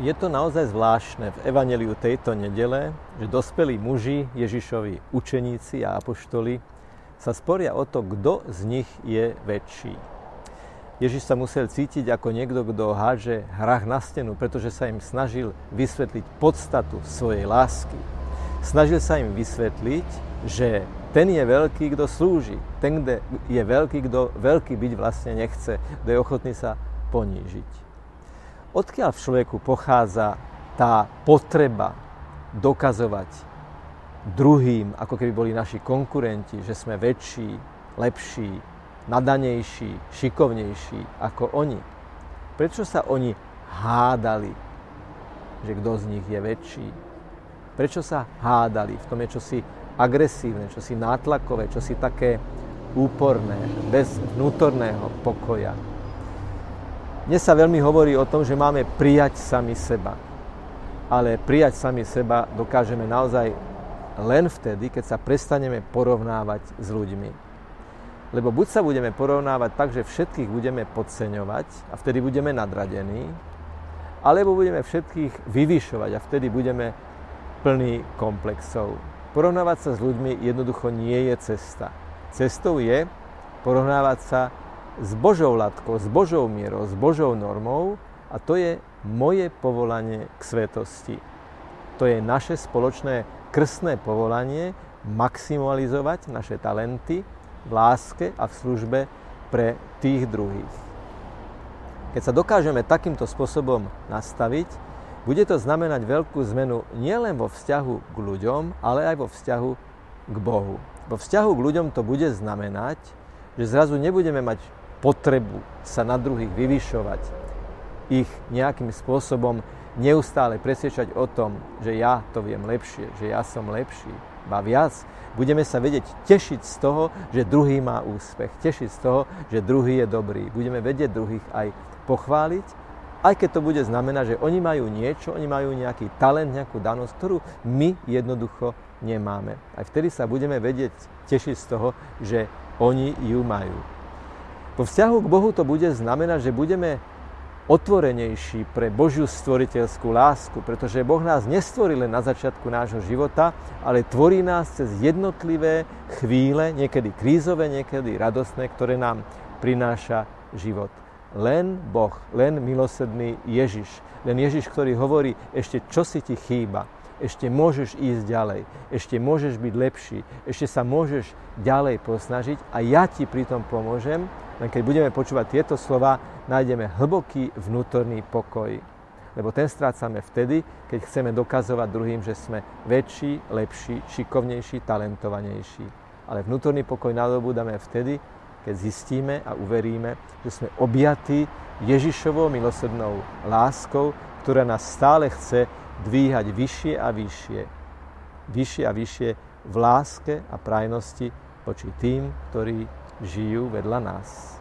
Je to naozaj zvláštne v evaneliu tejto nedele, že dospelí muži, Ježišovi učeníci a apoštoli sa sporia o to, kto z nich je väčší. Ježiš sa musel cítiť ako niekto, kto háže hrách na stenu, pretože sa im snažil vysvetliť podstatu svojej lásky. Snažil sa im vysvetliť, že ten je veľký, kto slúži. Ten je veľký, kto veľký byť vlastne nechce, kto je ochotný sa ponížiť. Odkiaľ v človeku pochádza tá potreba dokazovať druhým, ako keby boli naši konkurenti, že sme väčší, lepší, nadanejší, šikovnejší ako oni. Prečo sa oni hádali, že kto z nich je väčší? Prečo sa hádali? V tom je čosi agresívne, čosi nátlakové, čosi také úporné, bez vnútorného pokoja. Dnes sa veľmi hovorí o tom, že máme prijať sami seba. Ale prijať sami seba dokážeme naozaj len vtedy, keď sa prestaneme porovnávať s ľuďmi. Lebo buď sa budeme porovnávať tak, že všetkých budeme podceňovať a vtedy budeme nadradení, alebo budeme všetkých vyvyšovať a vtedy budeme plní komplexov. Porovnávať sa s ľuďmi jednoducho nie je cesta. Cestou je porovnávať sa s Božou latkou, s Božou mierou, s Božou normou a to je moje povolanie k svetosti. To je naše spoločné krstné povolanie maximalizovať naše talenty v láske a v službe pre tých druhých. Keď sa dokážeme takýmto spôsobom nastaviť, bude to znamenať veľkú zmenu nielen vo vzťahu k ľuďom, ale aj vo vzťahu k Bohu. Vo vzťahu k ľuďom to bude znamenať, že zrazu nebudeme mať potrebu sa na druhých vyvyšovať, ich nejakým spôsobom neustále presviečať o tom, že ja to viem lepšie, že ja som lepší, ba viac, budeme sa vedieť tešiť z toho, že druhý má úspech, tešiť z toho, že druhý je dobrý. Budeme vedieť druhých aj pochváliť, aj keď to bude znamenať, že oni majú niečo, oni majú nejaký talent, nejakú danosť, ktorú my jednoducho nemáme. Aj vtedy sa budeme vedieť tešiť z toho, že oni ju majú. Vo vzťahu k Bohu to bude znamenať, že budeme otvorenejší pre Božiu stvoriteľskú lásku, pretože Boh nás nestvorí len na začiatku nášho života, ale tvorí nás cez jednotlivé chvíle, niekedy krízové, niekedy radostné, ktoré nám prináša život. Len Boh, len milosrdný Ježiš, len Ježiš, ktorý hovorí ešte, čo si ti chýba, ešte môžeš ísť ďalej, ešte môžeš byť lepší, ešte sa môžeš ďalej posnažiť a ja ti pri tom pomôžem, len keď budeme počúvať tieto slova, nájdeme hlboký vnútorný pokoj. Lebo ten strácame vtedy, keď chceme dokazovať druhým, že sme väčší, lepší, šikovnejší, talentovanejší. Ale vnútorný pokoj nadobúdame vtedy, keď zistíme a uveríme, že sme objatí Ježišovou milosrdnou láskou, ktorá nás stále chce dvíhať vyššie a vyššie. Vyššie a vyššie v láske a prajnosti voči tým, ktorí Gil Berlanás.